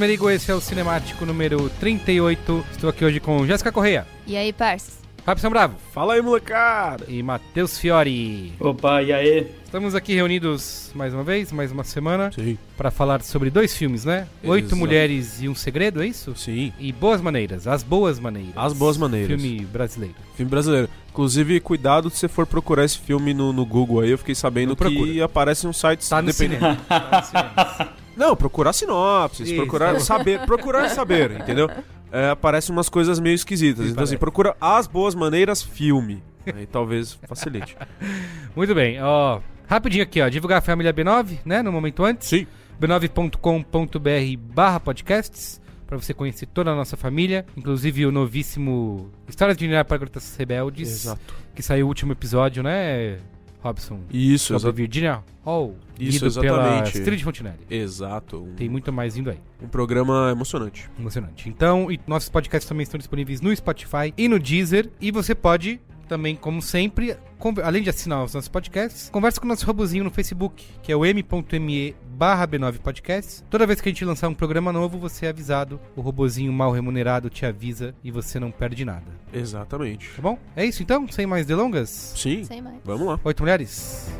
Merigo, esse é o Cinemático número 38. Estou aqui hoje com Jéssica Correia, E aí, parças? Robson Bravo Fala aí, molecada! e Matheus Fiore. Opa, e aí? Estamos aqui reunidos mais uma vez, mais uma semana, Sim, para falar sobre dois filmes, né? Oito Exato. Mulheres e um Segredo, é isso? sim. E Boas Maneiras, As Boas Maneiras. As Boas Maneiras. Filme brasileiro. Filme brasileiro. Inclusive, cuidado se você for procurar esse filme no, no Google aí. Eu fiquei sabendo que aparece um site Tá no cinema. Tá no cinema. Não, procurar sinopses, Isso. procurar saber, procurar saber, entendeu? É, aparecem umas coisas meio esquisitas. Então, assim, procura As Boas Maneiras Filme. Aí talvez facilite. Muito bem, ó. Rapidinho aqui, ó. Divulgar a família B9, né? No momento antes. Sim. b9.com.br barra podcasts para você conhecer toda a nossa família, inclusive o novíssimo Histórias de Unidade para Garotas Rebeldes, Exato. que saiu o último episódio, né, Robson? Isso, Sobre. Virginia Hall, Isso, guiado pela exatamente. Astrid Fontinelli. Exato. Um, Tem muito mais vindo aí. um programa emocionante. Emocionante. Então, nossos podcasts também estão disponíveis no Spotify e no Deezer. E você pode também, como sempre, além de assinar os nossos podcasts, conversa com o nosso robozinho no Facebook, que é o m.me barra B9 Podcasts. Toda vez que a gente lançar um programa novo, você é avisado. O robozinho mal remunerado te avisa e você não perde nada. Exatamente. Tá bom? É isso então? Sem mais delongas? Sim. Sem mais. Vamos lá. Oito mulheres?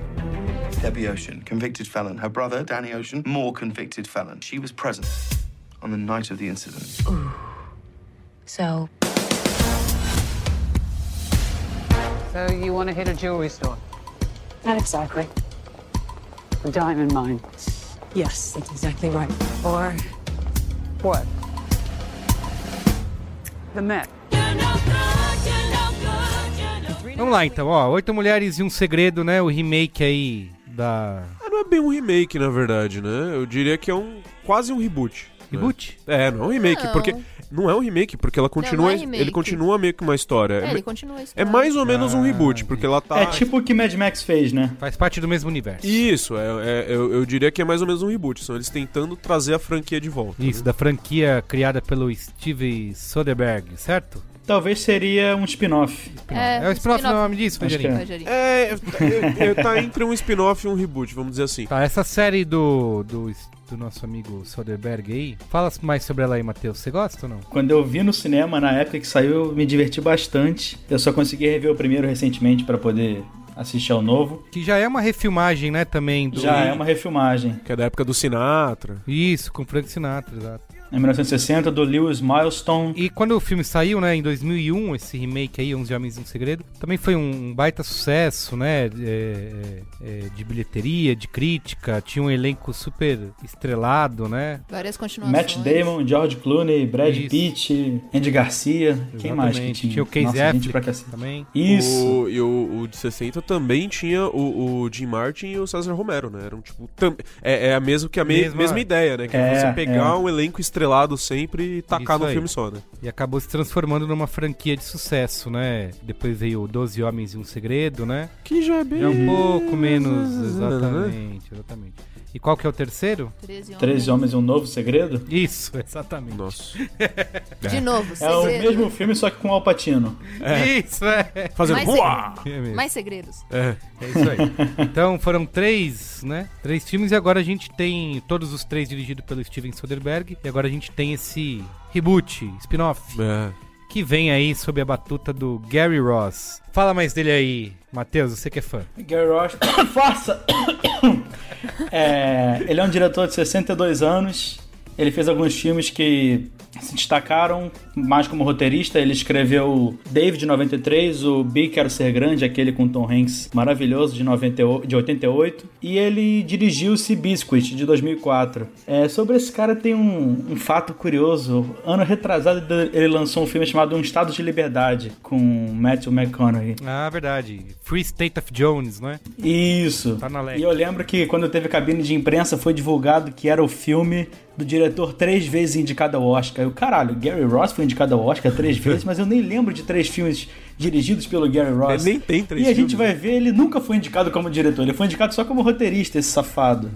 Debbie Ocean, convicted felon. Her brother, Danny Ocean, more convicted felon. She was present on the night of the incident. So, So you want to hit a jewelry store? Not exactly. A diamond mine? Yes, that's exactly right. Or what? The Met. Vamos lá então, ó. Oito mulheres e um segredo, né? O remake aí da. Ah, não é bem um remake, na verdade, né? Eu diria que é um quase um reboot. Né? Reboot? É, não é um remake, Não. porque não é um remake, porque ela continua, não é remake. ele continua meio que uma história. é, É, ele continua a é história. mais ou menos um Ah, reboot, porque ela tá É tipo o que Mad Max fez, né? Faz parte do mesmo universo. Isso, é, é- eu, eu diria que é mais ou menos um reboot. São eles tentando trazer a franquia de volta. Isso, né? da franquia criada pelo Steve Soderbergh, certo? Talvez seria um spin-off. É, o spin-off não é o nome disso, Rogerinho? é. É, é, é, tá entre um spin-off e um reboot, vamos dizer assim. Tá, essa série do, do, do nosso amigo Soderbergh aí, fala mais sobre ela aí, Matheus. Você gosta ou não? Quando eu vi no cinema, na época que saiu, eu me diverti bastante. Eu só consegui rever o primeiro recentemente pra poder assistir ao novo. Que já é uma refilmagem, né, também. Do... Já é uma refilmagem. Que é da época do Sinatra. Isso, com Frank Sinatra, exato. Em 1960, do Lewis Milestone. E quando o filme saiu, né, em 2001, esse remake aí, 11 Homens e um Segredo, também foi um baita sucesso, né, é, é, é, de bilheteria, de crítica, tinha um elenco super estrelado, né. Várias continuações. Matt Damon, George Clooney, Brad Isso. Pitt, Andy Garcia. Quem mais que Exatamente. tinha? Tinha o Casey Nossa, Affleck pra cacete. também. Isso. O, e o, o de 60 também tinha o, o Jim Martin e o César Romero, né? Eram tipo. tam- é, é a mesma, que a me- Mesma- mesma ideia, né? Que É, você pegar é. um elenco estrelado sempre e tacar Isso no aí. filme só, né? E acabou se transformando numa franquia de sucesso, né? Depois veio 12 Homens e um Segredo, né? Que já é bem. É um pouco menos, exatamente, exatamente. E qual que é o terceiro? 13 homens. Três Homens e um Novo Segredo? Isso, exatamente. Nossa. De novo, É o segredo. mesmo filme, só que com o Alpatino. Isso, é. Fazendo. Segredos. É. Mais segredos. É. É isso aí. Então foram três, né? Três filmes e agora a gente tem todos os três dirigidos pelo Steven Soderbergh. E agora a gente tem esse reboot, spin-off, É. que vem aí sob a batuta do Gary Ross. Fala mais dele aí, Matheus, você que é fã. Gary Ross. Faça! É, ele é um diretor de 62 anos. Ele fez alguns filmes que se destacaram mais como roteirista. Ele escreveu Dave de 93, o Big Quero Ser Grande, aquele com Tom Hanks maravilhoso de, 98, de 88. E ele dirigiu Seabiscuit de 2004. É, sobre esse cara tem um, um fato curioso. Ano retrasado ele lançou um filme chamado Um Estado de Liberdade com Matthew McConaughey. Ah, verdade. Free State of Jones, não é? Isso. Tá na lei. E eu lembro que quando teve cabine de imprensa foi divulgado que era o filme do diretor três vezes indicado ao Oscar. Eu, caralho, Gary Ross foi indicado ao Oscar três vezes, mas eu nem lembro de três filmes dirigidos pelo Gary Ross. Ele nem tem três E a filmes, gente vai ver, ele nunca foi indicado como diretor, ele foi indicado só como roteirista, esse safado.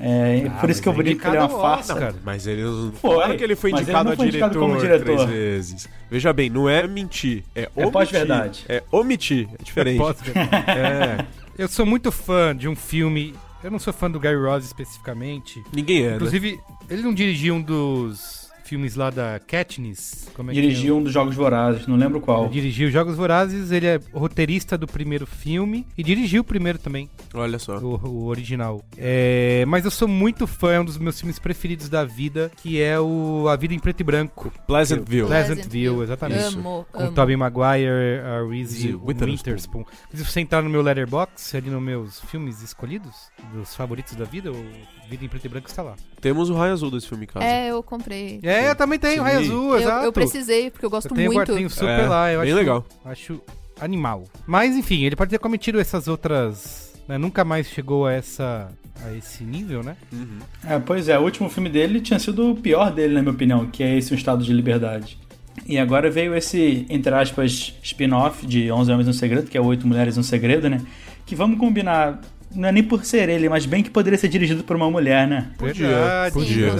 É, Ah, por isso que eu é brinco que ele é uma farsa. Oscar. Mas ele não Foi, fala que ele foi ele indicado a foi diretor, indicado como diretor. três vezes. Veja bem, não é mentir, é omitir. pós-verdade. É omitir, é diferente. Pós-verdade. É, Eu sou muito fã de um filme. Eu não sou fã do Gary Ross especificamente. ninguém é, né? Inclusive, ele não dirigiu um dos filmes lá da Katniss? Como é que Dirigiu é? um dos Jogos Vorazes, não lembro qual. Ele dirigiu Jogos Vorazes, ele é roteirista do primeiro filme e dirigiu o primeiro também, Olha só. o, o original. É, mas eu sou muito fã, é um dos meus filmes preferidos da vida, que é o A Vida em Preto e Branco. Pleasantville. Pleasantville, exatamente. Amo, Com amo. Tobey Maguire, a Reese Witherspoon. Se você entrar no meu Letterboxd, ali nos meus filmes escolhidos, dos favoritos da vida, o Vida em Preto e Branco está lá. Temos o raio azul desse filme em casa. É, eu comprei. É, eu também tenho, Sim. Raio Azul, Eu, exato. eu precisei, porque eu gosto Eu tenho o muito. guardinho super É, lá, eu bem acho, legal. acho animal. Mas enfim, ele pode ter cometido essas outras. né, nunca mais chegou a essa. a esse nível, né? Uhum. É, pois é, o último filme dele tinha sido o pior dele, na minha opinião, que é esse Um Estado de Liberdade. E agora veio esse, entre aspas, spin-off de 11 Homens no Segredo, que é Oito Mulheres no Segredo, né? Que vamos combinar, não é nem por ser ele, mas bem que poderia ser dirigido por uma mulher, né? Podia, podia.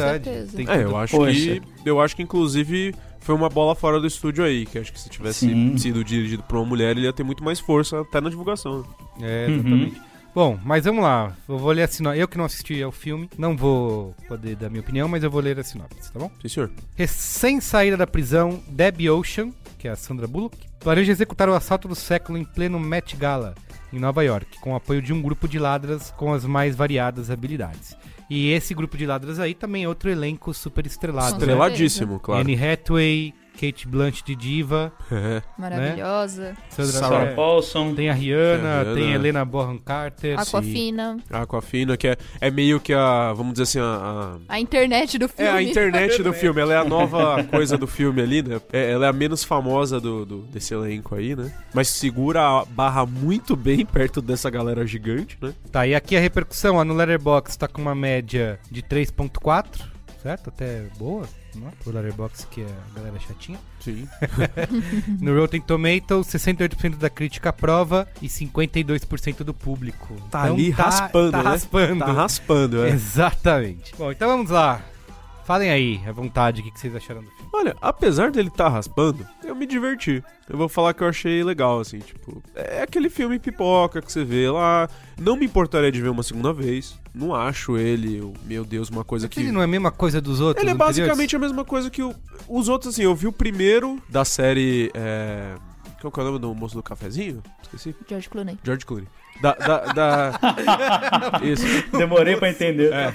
Tem É, eu acho Poxa. que. Eu acho que inclusive foi uma bola fora do estúdio aí. Que acho que se tivesse Sim. sido dirigido por uma mulher, ele ia ter muito mais força até na divulgação. É, Uhum. exatamente. Bom, mas vamos lá. Eu vou ler a sinopse. Eu que não assisti ao filme, não vou poder dar minha opinião, mas eu vou ler a sinopse, tá bom? Sim, senhor. Recém-saída da prisão, Debbie Ocean, que é a Sandra Bullock, planeja executar o assalto do século em pleno Met Gala, em Nova York, com o apoio de um grupo de ladras com as mais variadas habilidades. E esse grupo de ladras aí também é outro elenco super estrelado. Né? Estreladíssimo, claro. Anne Hathaway, Kate Blanchett de diva, Maravilhosa. Sandra Sarah é, Paulson. tem a Rihanna, Rihanna. tem a Helena Bonham Carter. Aquafina. A Aquafina, que é, é meio que a. Vamos dizer assim, a. a- A internet do É filme. a internet do filme, ela é a nova coisa do filme ali, né? É- ela é a menos famosa do, do- desse elenco aí, né? Mas segura a barra muito bem perto dessa galera gigante, né? Tá, e aqui a repercussão, ó, no Letterboxd tá com uma média de 3.4, Até boa, não é? Pro Letterboxd, que é a galera chatinha. Sim. No Rotten Tomatoes, 68% da crítica aprova e 52% do público. Tá Então ali raspando, tá né? raspando. Tá raspando, é. Exatamente. Bom, então vamos lá. Falem aí, à vontade, o que vocês acharam do filme. Olha, apesar dele estar raspando, eu me diverti. Eu vou falar que eu achei legal, assim, tipo. É aquele filme pipoca que você vê lá. Não me importaria de ver uma segunda vez. Não acho ele, meu Deus, uma coisa que. Ele não é a mesma coisa dos outros Ele é anteriores? basicamente a mesma coisa que o- os outros, assim. Eu vi o primeiro da série. É... Qual que é o nome do moço do cafezinho? Esqueci. George Clooney. George Clooney. Da. da, da... Isso. Demorei pra entender. É.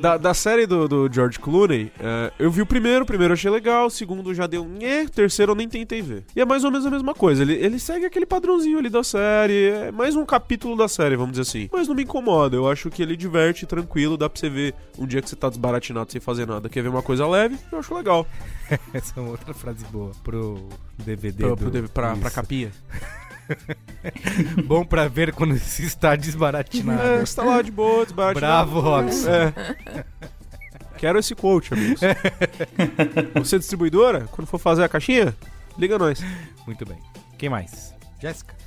Da, da série do, do George Clooney, é, eu vi o primeiro, o primeiro eu achei legal, o segundo já deu um o terceiro eu nem tentei ver. E é mais ou menos a mesma coisa, ele, ele segue aquele padrãozinho ali da série, é mais um capítulo da série, vamos dizer assim. Mas não me incomoda, eu acho que ele diverte, tranquilo, dá pra você ver um dia que você tá desbaratinado sem fazer nada, quer ver uma coisa leve, eu acho legal. Essa é uma outra frase boa pro DVD. Pra, do... pro pra, pra capinha. Bom pra ver quando se está desbaratinado. É, você tá lá de boa, desbaratinado. Bravo, Robson. É. Quero esse quote, amigos. Você é distribuidora? Quando for fazer a caixinha, liga nós. Muito bem. Quem mais? Jéssica?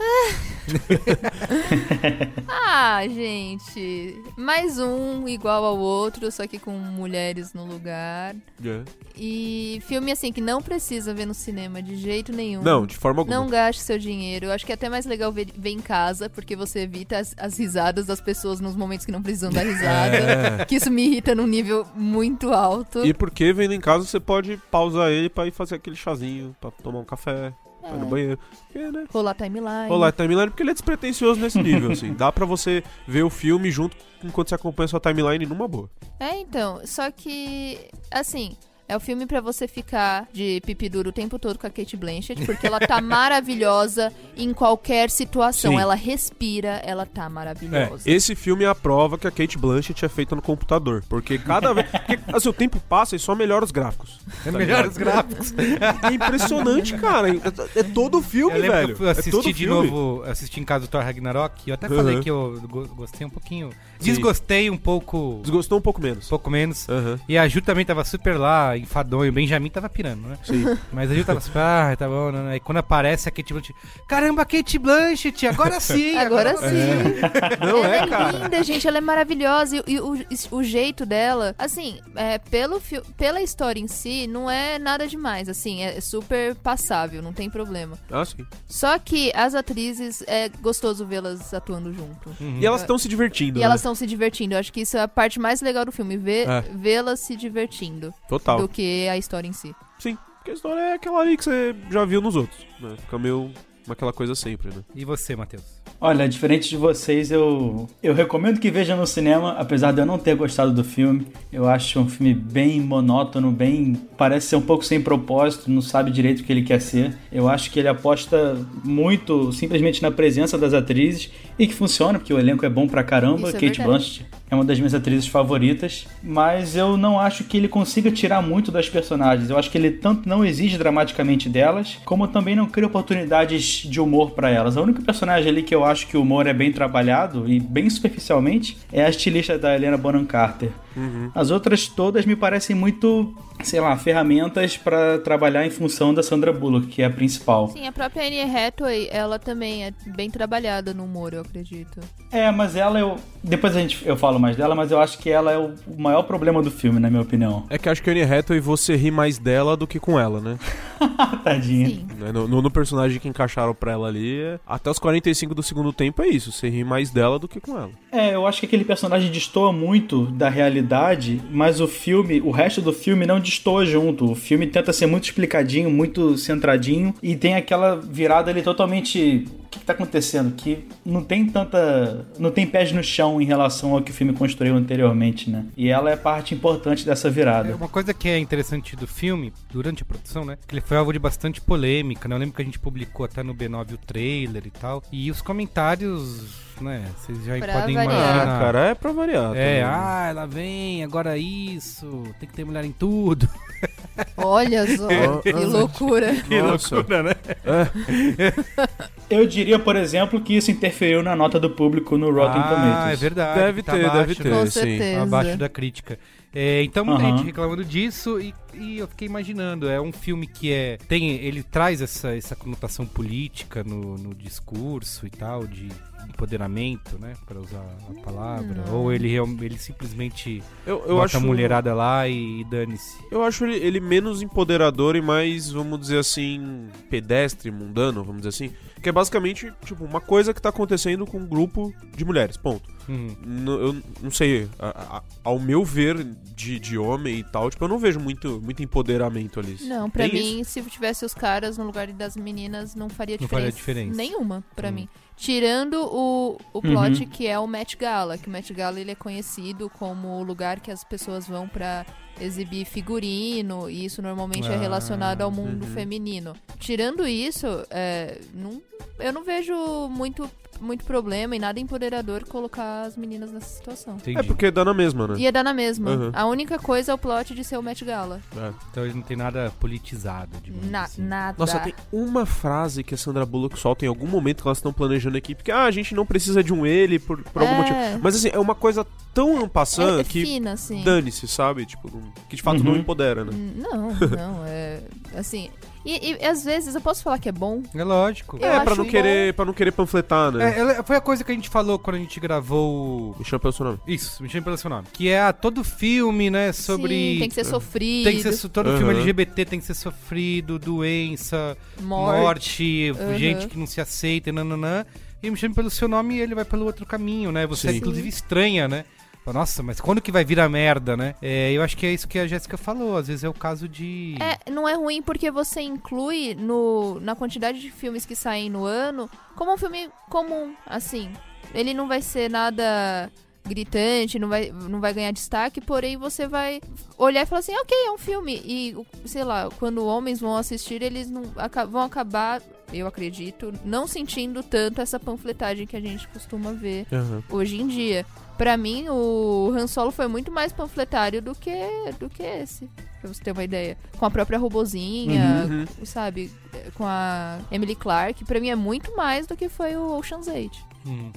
Ah, gente. Mais um igual ao outro, só que com mulheres no lugar. É. E filme assim que não precisa ver no cinema de jeito nenhum. Não, de forma alguma. Não gaste seu dinheiro. Eu acho que é até mais legal ver, ver em casa, porque você evita as, as risadas das pessoas nos momentos que não precisam dar risada. É. Que isso me irrita num nível muito alto. E porque vendo em casa você pode pausar ele pra ir fazer aquele chazinho, pra tomar um café, pra ir no É. banheiro. Porque, né? Rolar timeline. Rolar timeline porque ele é despretensioso nesse nível, assim. Dá pra você ver o filme junto enquanto você acompanha sua timeline numa boa. É, então. Só que, assim. É o filme pra você ficar de pipi duro o tempo todo com a Kate Blanchett, porque ela tá maravilhosa em qualquer situação. Sim. Ela respira, ela tá É, maravilhosa. esse filme é a prova que a Kate Blanchett é feita no computador. Porque cada vez. Porque, assim, o tempo passa e só melhora os gráficos. É Tá melhor ligado? os gráficos. É impressionante, cara. É, é todo o filme, eu velho. que eu é assistir todo de filme. novo, assisti em casa do Thor Ragnarok, e eu até Uhum. falei que eu go- gostei um pouquinho. Sim. Desgostei um pouco. Desgostou um pouco menos. Um pouco menos. Aham. E a Ju também tava super lá, enfadonho. O Benjamin tava pirando, né? Sim. Mas a Ju tava super, ah, tá bom, né? Aí quando aparece a Kate Blanchett, caramba, Kate Blanchett, agora sim! Agora sim. Não ela é, é, cara. linda, gente. Ela é maravilhosa. E, e o, o jeito dela, assim, é, pelo fi- pela história em si, não é nada demais. Assim, é super passável, não tem problema. Ah, sim. Só que as atrizes, é gostoso vê-las atuando junto. E elas estão se divertindo. E né? elas estão se divertindo. Eu acho que isso é a parte mais legal do filme, ver, É. vê-las se divertindo. Total. Do que a história em si. Sim, porque a história é aquela ali que você já viu nos outros. Né? Fica meio aquela coisa sempre, né? E você, Matheus? Olha, diferente de vocês, eu, eu recomendo que vejam no cinema, apesar de eu não ter gostado do filme. Eu acho um filme bem monótono, bem. parece ser um pouco sem propósito, não sabe direito o que ele quer ser. Eu acho que ele aposta muito simplesmente na presença das atrizes e que funciona, porque o elenco é bom pra caramba. Isso é Kate verdade. Blanchett é uma das minhas atrizes favoritas, mas eu não acho que ele consiga tirar muito das personagens. Eu acho que ele tanto não exige dramaticamente delas, como também não cria oportunidades de humor pra elas. A única personagem ali que eu acho que o humor é bem trabalhado e bem superficialmente é a estilista da Helena Bonham Carter. As outras todas me parecem muito, sei lá, ferramentas pra trabalhar em função da Sandra Bullock, que é a principal. Sim, a própria Anne Hathaway, ela também é bem trabalhada no humor, eu acredito. É, mas ela eu depois a gente eu falo mais dela, mas eu acho que ela é o, maior problema do filme, na minha opinião. É que acho que a Anne Hathaway você ri mais dela do que com ela, né? Tadinha. Sim. Né, No, no- no personagem que encaixaram pra ela ali, é- até os 45 do segundo tempo é isso. Você ri mais dela do que com ela. É, eu acho que aquele personagem destoa muito da realidade, mas o filme, o resto do filme não destoa junto. O filme tenta ser muito explicadinho, muito centradinho e tem aquela virada ali totalmente. O que, que tá acontecendo? Que não tem tanta. não tem pés no chão em relação ao que o filme construiu anteriormente, né? E ela é parte importante dessa É virada. uma coisa que é interessante do filme, durante a produção, né? Que ele foi alvo de bastante polêmica, né? Eu lembro que a gente publicou até no B9 o trailer e tal. E os comentários, né? Vocês já Pra podem variar. imaginar. Ah, cara, é pra variar. É, também. ah, ela vem, agora isso, tem que ter mulher em tudo. Olha só, que loucura. Que Nossa. loucura, né? Eu diria, por exemplo, que isso interferiu na nota do público no Rotten ah, Tomatoes. é verdade. Deve tá ter, abaixo, deve ter, Com sim. Abaixo da crítica. É, então muita Aham. gente reclamando disso e, e eu fiquei imaginando, é um filme que é tem ele traz essa, essa conotação política no, no discurso e tal de empoderamento, né, para usar a palavra, Não. ou ele ele simplesmente Eu- eu bota acho- a mulherada lá e, e dane-se. Eu acho ele, ele menos empoderador e mais, vamos dizer assim, pedestre, mundano, vamos dizer assim. Que é basicamente, tipo, uma coisa que tá acontecendo com um grupo de mulheres, ponto. Uhum. Eu não sei, a- a- ao meu ver de, de homem e tal, tipo, eu não vejo muito, muito empoderamento ali. Não, pra Tem mim, isso? se tivesse os caras no lugar das meninas, não faria Não diferença. faria diferença. Nenhuma, pra Hum. mim. Tirando o, o plot Uhum. que é o Met Gala, que o Met Gala ele é conhecido como o lugar que as pessoas vão pra exibir figurino, e isso normalmente é Ah, relacionado ao mundo uhum. feminino. Tirando isso, é, não- eu não vejo muito, muito problema e nada empoderador colocar as meninas nessa situação. É porque dá na mesma, né? Ia dar na mesma. Uhum. A única coisa é o plot de ser o Met Gala. É. Então ele não tem nada politizado, Na- assim. nada. Nossa, tem uma frase que a Sandra Bullock solta em algum momento que elas estão planejando a equipe, que ah, a gente não precisa de um ele por, por algum É. motivo. Mas assim, é uma coisa tão ampassando É- é que fina, assim. dane-se, sabe? Tipo, não- que de fato não Uhum. empodera, né? Não, não, é. Assim. E, e às vezes eu posso falar que é bom? É lógico. Eu é, pra não, querer, pra não querer panfletar, né? É, ela- foi a coisa que a gente falou quando a gente gravou. Me chama pelo seu nome. Isso, me chama pelo seu nome. Que é ah, todo filme, né? Sobre. Sim, tem que ser sofrido. Tem que ser. so- Todo Aham. filme LGBT tem que ser sofrido, doença, Morte. morte, Aham. gente que não se aceita, nananã. E me chama pelo seu nome e ele vai pelo outro caminho, né? Você, Sim. inclusive, estranha, né? Nossa, mas quando que vai virar merda, né? É, eu acho que é isso que a Jéssica falou. Às vezes é o caso de. É, não é ruim porque você inclui no, na quantidade de filmes que saem no ano como um filme comum, assim. Ele não vai ser nada gritante, não vai, não vai ganhar destaque, porém você vai olhar e falar assim, ok, é um filme. E, o- sei lá, quando homens vão assistir, eles não, vão acabar, eu acredito, não sentindo tanto essa panfletagem que a gente costuma ver Aham. hoje em dia. Pra mim, o Han Solo foi muito mais panfletário do que, do que esse. Pra você ter uma ideia. Com a própria robozinha, Uhum. sabe? Com a Emily Clark. Pra mim é muito mais do que foi o Ocean's 8.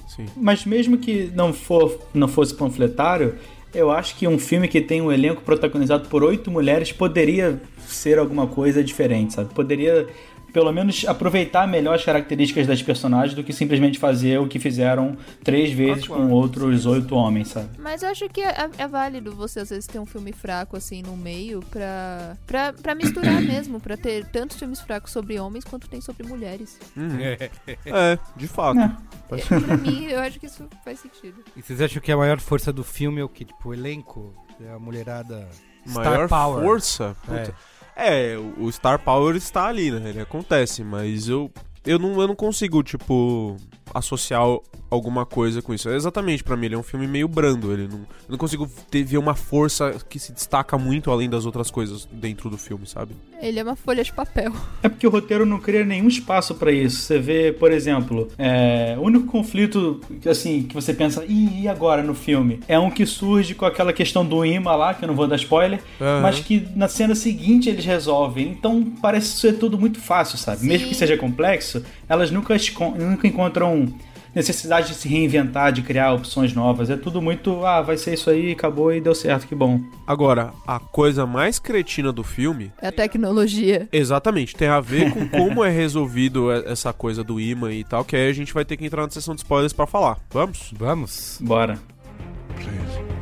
Sim. Mas mesmo que não, for, não fosse panfletário, eu acho que um filme que tem um elenco protagonizado por oito mulheres poderia ser alguma coisa diferente, sabe? Poderia, pelo menos, aproveitar melhor as características das personagens do que simplesmente fazer o que fizeram três vezes com outros oito homens, sabe? Mas eu acho que é, é válido você às vezes ter um filme fraco assim no meio pra, pra, pra misturar mesmo. Pra ter tantos filmes fracos sobre homens quanto tem sobre mulheres. Uhum. É. É, de fato. É, pra mim, eu acho que isso faz sentido. E vocês acham que a maior força do filme é o que? Tipo, o elenco? É a mulherada. Maior Star Power. força? É. Puta. É, o o Star Power está ali, né? Ele acontece, mas eu, eu, não, eu não consigo, tipo, associar alguma coisa com isso. É Exatamente, pra mim, ele é um filme meio brando. Ele não, eu não consigo ter, ver uma força que se destaca muito além das outras coisas dentro do filme, sabe? Ele é uma folha de papel. É porque o roteiro não cria nenhum espaço pra isso. Você vê, por exemplo, é, o único conflito que, assim, que você pensa, e agora no filme? É um que surge com aquela questão do imã lá, que eu não vou dar spoiler, Aham. mas que na cena seguinte eles resolvem. Então parece ser tudo muito fácil, sabe? Mesmo que seja complexo, elas nunca, nunca encontram necessidade de se reinventar, de criar opções novas. É tudo muito, ah, vai ser isso aí, acabou e deu certo, que bom. Agora, a coisa mais cretina do filme É a tecnologia. Exatamente, tem a ver com como é resolvido essa coisa do imã e tal, que aí a gente vai ter que entrar na sessão de spoilers pra falar. Vamos? Vamos. Bora.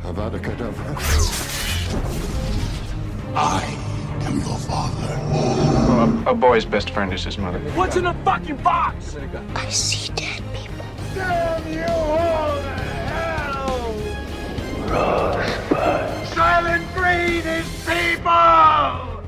Avada Kedavra. I am your father. A, a boy's best friend is his mother. What's in the fucking box? I see dead people. Damn you all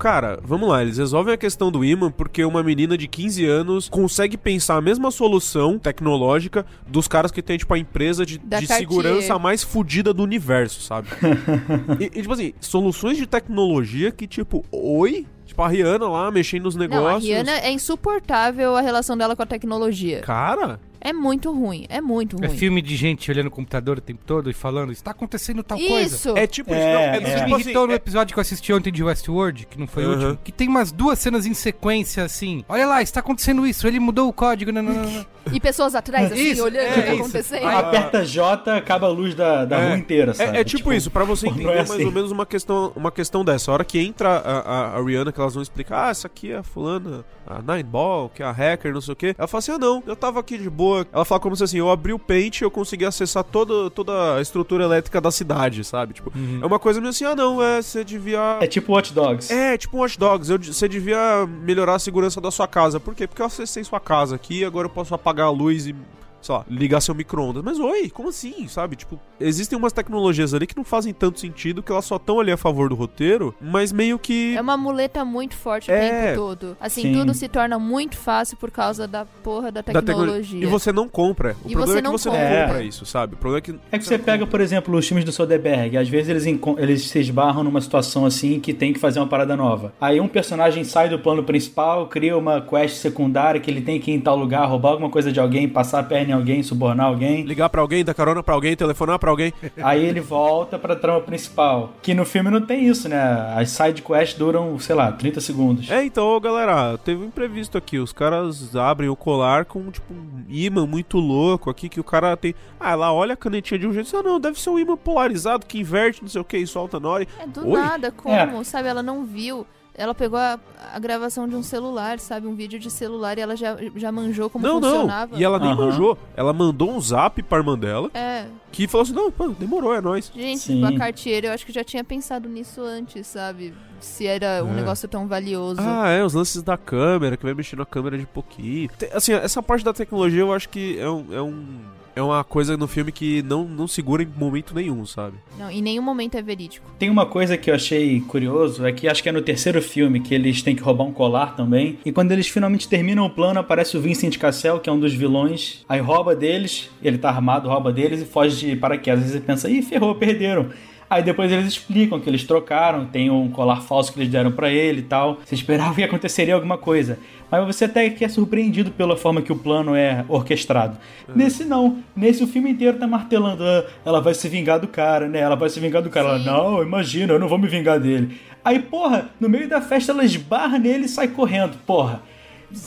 Cara, vamos lá, eles resolvem a questão do imã porque uma menina de 15 anos consegue pensar a mesma solução tecnológica dos caras que tem, tipo, a empresa de, de segurança mais fodida do universo, sabe? e, e, tipo assim, soluções de tecnologia que, tipo, oi? Tipo, a Rihanna lá mexendo nos Não, a negócios. Rihanna é insuportável a relação dela com a tecnologia. Cara, É muito ruim, é muito ruim. É filme de gente olhando o computador o tempo todo e falando, está acontecendo tal coisa. Isso. É tipo É, isso. Não, é, é. Isso tipo me assim, irritou no é- episódio que eu assisti ontem de Westworld, que não foi o Aham. último, que tem umas duas cenas em sequência assim. Olha lá, está acontecendo isso, ele mudou o código. Não, não, não. E pessoas atrás, assim, Isso, olhando é o que tá isso. acontecendo. Aí aperta J, acaba a luz da, da É. rua inteira, sabe? É, é tipo, isso, pra você entender é mais assim. ou menos uma questão, uma questão dessa. A hora que entra a, a, a Rihanna, que elas vão explicar, ah, essa aqui é a fulana, a Nine Ball, que é a hacker, não sei o quê. Ela fala assim, ah, não, eu tava aqui de boa. Ela fala como se assim, eu abri o Paint e eu consegui acessar toda, toda a estrutura elétrica da cidade, sabe? Tipo, é uma coisa meio assim, ah, não, é, você devia... É tipo Watch Dogs. É, tipo um Watch Dogs. Eu- Você devia melhorar a segurança da sua casa. Por quê? Porque eu acessei sua casa aqui e agora eu posso apagar a luz e, sei lá, ligar seu micro-ondas. Mas oi, como assim? Sabe? Tipo, existem umas tecnologias ali que não fazem tanto sentido, que elas só estão ali a favor do roteiro, mas meio que. É uma muleta muito forte o É. tempo todo. Assim, Sim. tudo se torna muito fácil por causa da porra da da tecno- tecnologia. E você não compra. O E problema você é que não você compra. não compra isso, sabe? O problema é que. É que você pega, por exemplo, os filmes do Soderbergh. Às vezes eles, eles se esbarram numa situação assim que tem que fazer uma parada nova. Aí um personagem sai do plano principal, cria uma quest secundária que ele tem que ir em tal lugar, roubar alguma coisa de alguém, passar a perna em alguém, subornar alguém. Ligar pra alguém, dar carona pra alguém, telefonar pra alguém. Aí ele volta pra trama principal. Que no filme não tem isso, né? As side quests duram, sei lá, 30 segundos. É, então, galera, teve um imprevisto aqui. Os caras abrem o colar com, tipo, um imã muito louco aqui, que o cara tem... Ah, lá, olha a canetinha de um jeito. Ah, não, deve ser um imã polarizado que inverte, não sei o que, e solta na hora. e- É do Oi? nada, como, É. sabe? Ela não viu. Ela pegou a, a gravação de um celular, sabe? Um vídeo de celular e ela já, já manjou como Não, não. funcionava. E ela nem Aham. manjou. Ela mandou um zap pra irmã dela, É. que falou assim, não, pô, demorou, é nóis. Gente, Sim. tipo, a Cartier, eu acho que já tinha pensado nisso antes, sabe? Se era um É. negócio tão valioso. Ah, é, os lances da câmera, que vai mexendo a câmera de pouquinho. Te- Assim, essa parte da tecnologia eu acho que é um... É, um, é uma coisa no filme que não, não segura em momento nenhum, sabe? Não, em nenhum momento é verídico. Tem uma coisa que eu achei curioso, é que acho que é no terceiro filme que eles têm que roubar um colar também. E quando eles finalmente terminam o plano, aparece o Vincent Cassel, que é um dos vilões. Aí rouba deles, ele tá armado, rouba deles e foge de paraquedas. Aí você pensa, ih, ferrou, perderam. Aí depois eles explicam que eles trocaram, tem um colar falso que eles deram pra ele e tal. Você esperava que aconteceria alguma coisa. Mas você até que é surpreendido pela forma que o plano é orquestrado. Nesse não. Nesse o filme inteiro tá martelando. "Ah, ela vai se vingar do cara, né? Ela vai se vingar do cara. Ela, não, imagina, eu não vou me vingar dele. Aí, porra, no meio da festa ela esbarra nele e sai correndo. Porra.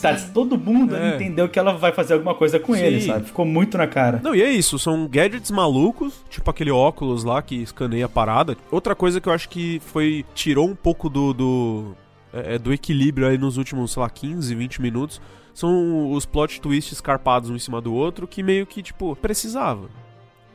Tá, todo mundo É. entendeu que ela vai fazer alguma coisa com ele, Sim. sabe? Ficou muito na cara. Não, e é isso, são gadgets malucos, tipo aquele óculos lá que escaneia a parada. Outra coisa que eu acho que foi. tirou um pouco do. do, é, do equilíbrio aí nos últimos, sei lá, 15, 20 minutos. São os plot twists carpados um em cima do outro que meio que, tipo, precisava.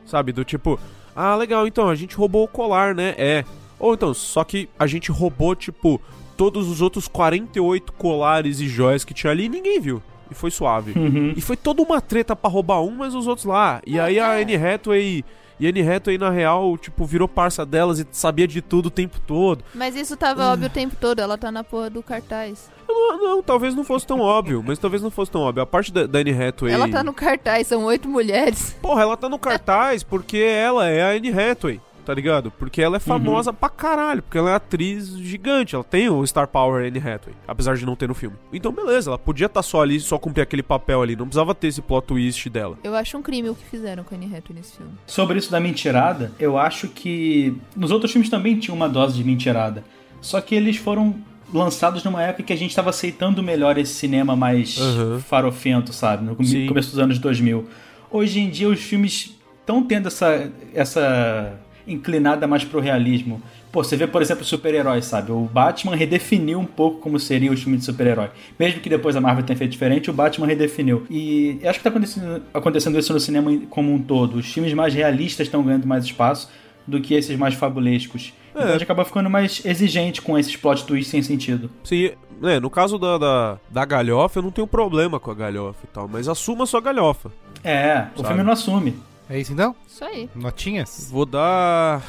Sabe? Do tipo, ah, legal, então, a gente roubou o colar, né? É. Ou então, só que a gente roubou, tipo, todos os outros 48 colares e joias que tinha ali e ninguém viu. E foi suave. Uhum. E foi toda uma treta pra roubar um, mas os outros lá. E aí a Anne Hathaway. E Anne Hathaway, na real, tipo, virou parça delas e sabia de tudo o tempo todo. Mas isso tava óbvio o tempo todo, ela tá na porra do cartaz. Não, não, talvez não fosse tão óbvio, mas talvez não fosse tão óbvio. A parte da, da Anne Hathaway. Ela tá no cartaz, são oito mulheres. Porra, ela tá no cartaz porque ela é a Anne Hathaway, tá ligado? Porque ela é famosa pra caralho, porque ela é atriz gigante, ela tem o Star Power Anne Hathaway, apesar de não ter no filme. Então, beleza, ela podia estar só ali, só cumprir aquele papel ali, não precisava ter esse plot twist dela. Eu acho um crime o que fizeram com a Anne Hathaway nesse filme. Sobre isso da mentirada, eu acho que nos outros filmes também tinha uma dose de mentirada. Só que eles foram lançados numa época que a gente estava aceitando melhor esse cinema mais Aham. farofento, sabe? No Sim. começo dos anos 2000. Hoje em dia os filmes estão tendo essa, essa inclinada mais pro realismo. Pô, você vê, por exemplo, super-heróis, sabe? O Batman redefiniu um pouco como seria o filme de super-herói. Mesmo que depois a Marvel tenha feito diferente, o Batman redefiniu. E acho que tá acontecendo, acontecendo isso no cinema como um todo. Os filmes mais realistas estão ganhando mais espaço do que esses mais fabulescos. Então a gente acaba ficando mais exigente com esses plot twists sem sentido. Sim, é, no caso da, da, da galhofa, eu não tenho problema com a galhofa e tal, mas assuma sua galhofa. É, o Sabe? filme não assume. É isso então? Isso aí. Notinhas? Vou dar.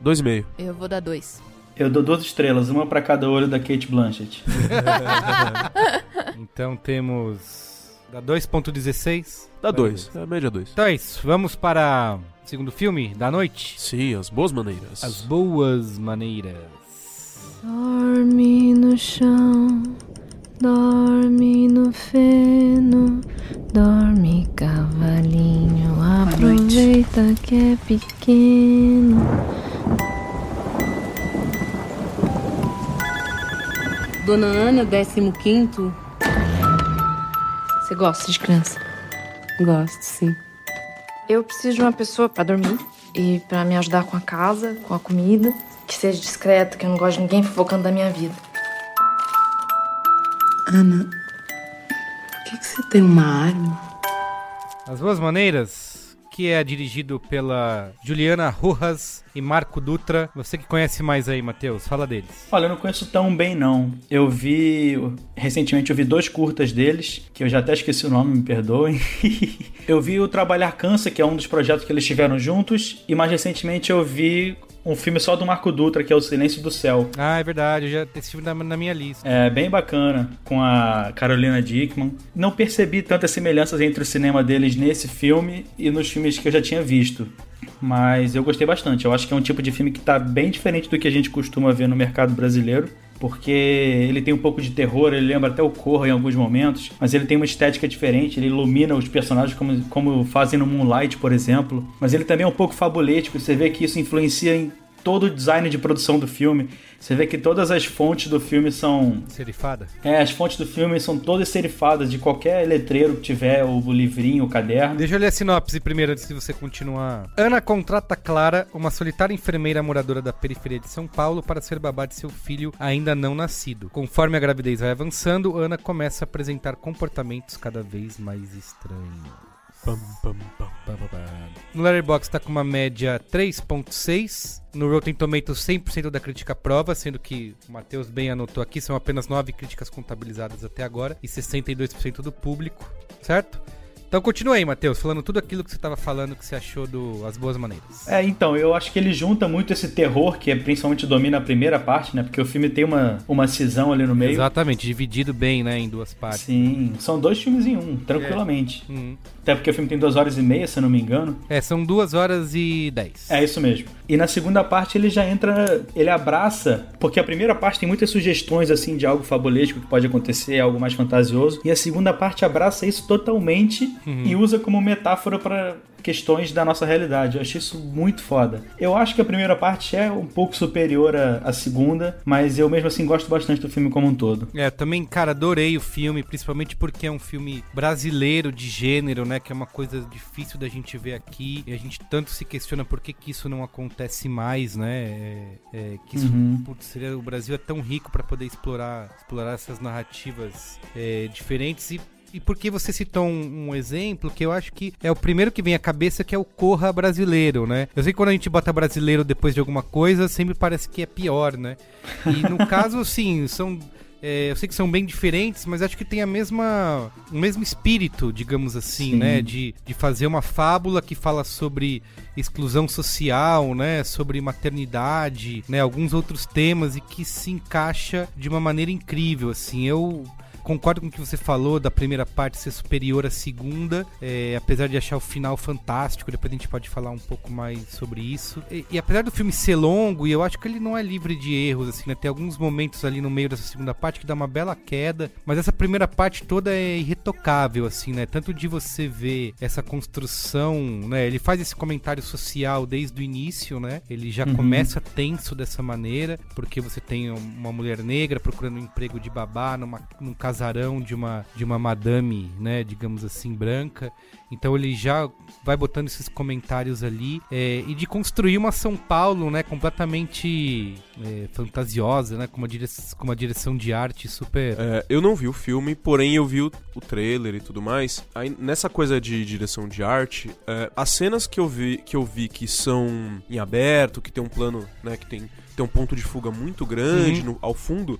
Dois e meio. Eu vou dar dois. Eu dou duas estrelas, uma pra cada olho da Kate Blanchett. Então temos. Da 2.16. Dá dois. É, média dois. Então é isso. Vamos para o segundo filme da noite. Sim, as boas maneiras. As boas maneiras. Dorme no chão, Dorme no feno, dorme cavalinho, aproveita que é pequeno. Dona Ana, 15 Você gosta de criança? Gosto, sim. Eu preciso de uma pessoa pra dormir e pra me ajudar com a casa, com a comida, que seja discreta, que eu não gosto de ninguém fofocando da minha vida. Ana, por que, que você tem uma arma? As Duas Maneiras, que é dirigido pela Juliana Rojas e Marco Dutra. Você que conhece mais aí, Matheus, fala deles. Olha, eu não conheço tão bem não. Eu vi recentemente eu vi dois curtas deles, que eu já até esqueci o nome, me perdoem. eu vi o Trabalhar Cansa, que é um dos projetos que eles tiveram juntos, e mais recentemente eu vi um filme só do Marco Dutra, que é O Silêncio do Céu. Ah, é verdade, eu já esse filme na, na minha lista. É bem bacana, com a Carolina Dickman. Não percebi tantas semelhanças entre o cinema deles nesse filme e nos filmes que eu já tinha visto. Mas eu gostei bastante. Eu acho que é um tipo de filme que está bem diferente do que a gente costuma ver no mercado brasileiro porque ele tem um pouco de terror, ele lembra até o Corra em alguns momentos, mas ele tem uma estética diferente, ele ilumina os personagens como, como fazem no Moonlight, por exemplo, mas ele também é um pouco fabulístico, você vê que isso influencia em todo o design de produção do filme. Você vê que todas as fontes do filme são. Serifada? É, as fontes do filme são todas serifadas de qualquer letreiro que tiver, o livrinho, o caderno. Deixa eu ler a sinopse primeiro antes de você continuar. Ana contrata Clara, uma solitária enfermeira moradora da periferia de São Paulo, para ser babá de seu filho ainda não nascido. Conforme a gravidez vai avançando, Ana começa a apresentar comportamentos cada vez mais estranhos. Pam, pam, pam, no Letterboxd tá com uma média 3.6. No Rotten Tomatoes 100% da crítica prova, sendo que o Matheus bem anotou aqui, são apenas 9 críticas contabilizadas até agora e 62% do público, certo? Então continua aí, Matheus, falando tudo aquilo que você estava falando que você achou do As Boas Maneiras. É, então, eu acho que ele junta muito esse terror, que é, principalmente domina a primeira parte, né? Porque o filme tem uma, uma cisão ali no meio. Exatamente, dividido bem, né, em duas partes. Sim, são dois filmes em um, tranquilamente. É. Uhum. Até porque o filme tem duas horas e meia, se eu não me engano. É, são duas horas e dez. É isso mesmo. E na segunda parte ele já entra, ele abraça, porque a primeira parte tem muitas sugestões assim de algo fabulístico que pode acontecer, algo mais fantasioso, e a segunda parte abraça isso totalmente uhum. e usa como metáfora para questões da nossa realidade. Eu achei isso muito foda. Eu acho que a primeira parte é um pouco superior à, segunda, mas eu mesmo assim gosto bastante do filme como um todo. É, também, cara, adorei o filme, principalmente porque é um filme brasileiro de gênero, né? Que é uma coisa difícil da gente ver aqui. E a gente tanto se questiona por que, que isso não acontece mais, né? É, é, que isso, uhum. putz, seria, o Brasil é tão rico para poder explorar, explorar essas narrativas é, diferentes e e porque você citou um, um, exemplo que eu acho que é o primeiro que vem à cabeça, que é o Corra brasileiro, né? Eu sei que quando a gente bota brasileiro depois de alguma coisa, sempre parece que é pior, né? E no caso, sim, são é, eu sei que são bem diferentes, mas acho que tem a mesma, o mesmo espírito, digamos assim, Sim. né? De, de fazer uma fábula que fala sobre exclusão social, né? Sobre maternidade, né? Alguns outros temas e que se encaixa de uma maneira incrível, assim. Eu concordo com o que você falou da primeira parte ser superior à segunda, é, apesar de achar o final fantástico, depois a gente pode falar um pouco mais sobre isso. E, e, apesar do filme ser longo, e eu acho que ele não é livre de erros, assim, né? Tem alguns momentos ali no meio dessa segunda parte que dá uma bela queda, mas essa primeira parte toda é irretocável, assim, né? Tanto de você ver essa construção, né? Ele faz esse comentário social desde o início, né? Ele já uhum. começa tenso dessa maneira, porque você tem uma mulher negra procurando um emprego de babá numa, num casamento casarão de uma, de uma madame, né, digamos assim, branca. Então ele já vai botando esses comentários ali é, e de construir uma São Paulo, né, completamente é, fantasiosa, né, com uma, direção, com uma direção de arte super. É, eu não vi o filme, porém eu vi o, o trailer e tudo mais. Aí, nessa coisa de direção de arte, é, as cenas que eu vi que eu vi que são em aberto, que tem um plano, né, que tem, tem um ponto de fuga muito grande uhum. no, ao fundo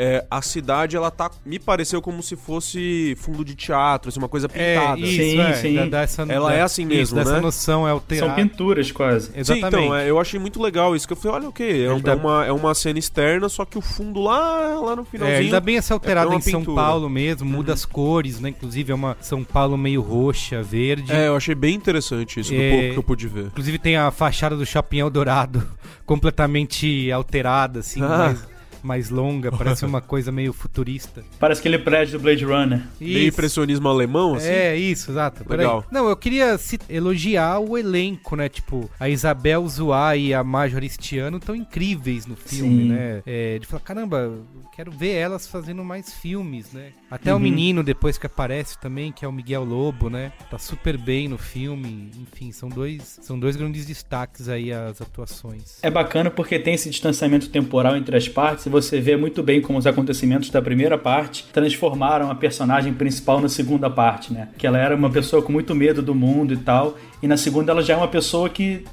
é, a cidade, ela tá. Me pareceu como se fosse fundo de teatro, assim, uma coisa é, pintada. É, isso, sim, é, sim. Dá, dá essa, ela dá, é assim mesmo, isso, né? Essa noção é o teatro. São pinturas quase. Exatamente. Sim, então, é, eu achei muito legal isso, que eu falei, olha o okay, que, é, dá... uma, é uma cena externa, só que o fundo lá, lá no finalzinho... É, ainda bem essa alterada em São Paulo mesmo, muda uhum. as cores, né? Inclusive é uma São Paulo meio roxa, verde. É, eu achei bem interessante isso, do pouco que eu pude ver. Inclusive tem a fachada do Shopping Eldorado completamente alterada, assim, ah. mas mais longa, parece uma coisa meio futurista. Parece aquele prédio do Blade Runner. Meio impressionismo alemão, assim? É, isso, exato. Legal. Peraí. Não, eu queria elogiar o elenco, né? Tipo, a Isabel Zuá e a Majoristiano estão incríveis no filme, Sim. né? É, de falar, caramba, quero ver elas fazendo mais filmes, né? Até o Uhum. menino, depois que aparece também, que é o Miguel Lobo, né? Tá super bem no filme. Enfim, são dois, são dois grandes destaques aí as atuações. É bacana porque tem esse distanciamento temporal entre as partes e você vê muito bem como os acontecimentos da primeira parte transformaram a personagem principal na segunda parte, né? Que ela era uma pessoa com muito medo do mundo e tal, e na segunda ela já é uma pessoa que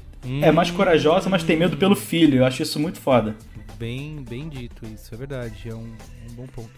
é mais corajosa, mas tem medo pelo filho. Eu acho isso muito foda. Bem, bem dito isso, é verdade. É um, um bom ponto.